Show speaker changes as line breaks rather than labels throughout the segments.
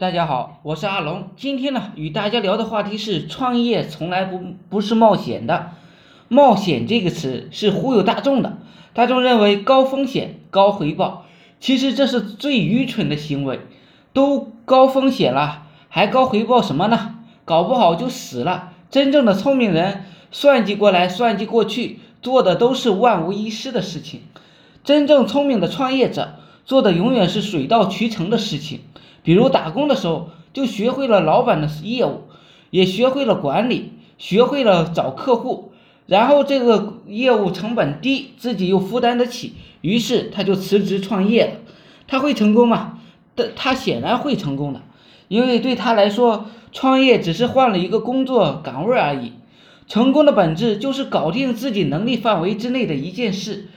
大家好，我是阿龙。今天呢，与大家聊的话题是创业从来不不是冒险的。冒险这个词是忽悠大众的，大众认为高风险高回报，其实这是最愚蠢的行为。都高风险了，还高回报什么呢？搞不好就死了。真正的聪明人，算计过来算计过去，做的都是万无一失的事情。真正聪明的创业者，做的永远是水到渠成的事情。比如打工的时候，就学会了老板的业务，也学会了管理，学会了找客户，然后这个业务成本低，自己又负担得起，于是他就辞职创业了。他会成功吗？的他显然会成功的，因为对他来说，创业只是换了一个工作岗位而已。成功的本质就是搞定自己能力范围之内的一件事，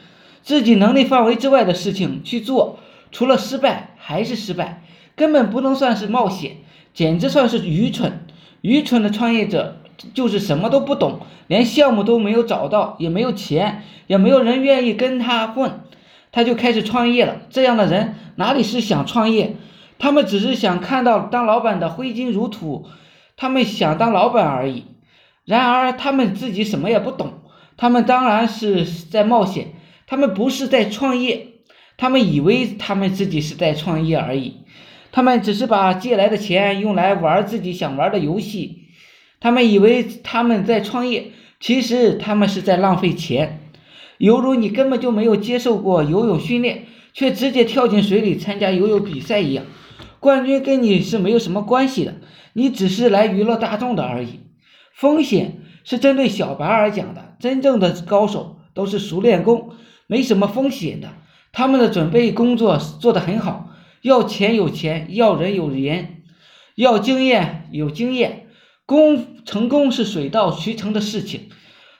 自己能力范围之外的事情去做，除了失败还是失败。根本不能算是冒险，简直算是愚蠢。愚蠢的创业者就是什么都不懂，连项目都没有找到，也没有钱，也没有人愿意跟他混，他就开始创业了。这样的人哪里是想创业？他们只是想看到当老板的挥金如土，他们想当老板而已。然而他们自己什么也不懂，他们当然是在冒险，他们不是在创业，他们以为他们自己是在创业而已。他们只是把借来的钱用来玩自己想玩的游戏，他们以为他们在创业，其实他们是在浪费钱。犹如你根本就没有接受过游泳训练，却直接跳进水里参加游泳比赛一样，冠军跟你是没有什么关系的，你只是来娱乐大众的而已。风险是针对小白而讲的，真正的高手都是熟练工，没什么风险的，他们的准备工作做得很好。要钱有钱，要人有人，要经验有经验，功成功是水到渠成的事情，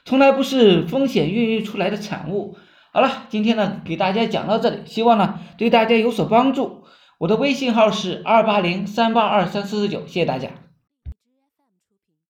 从来不是风险孕育出来的产物。好了，今天呢给大家讲到这里，希望呢对大家有所帮助。我的微信号是二八零三八二三四四九，谢谢大家。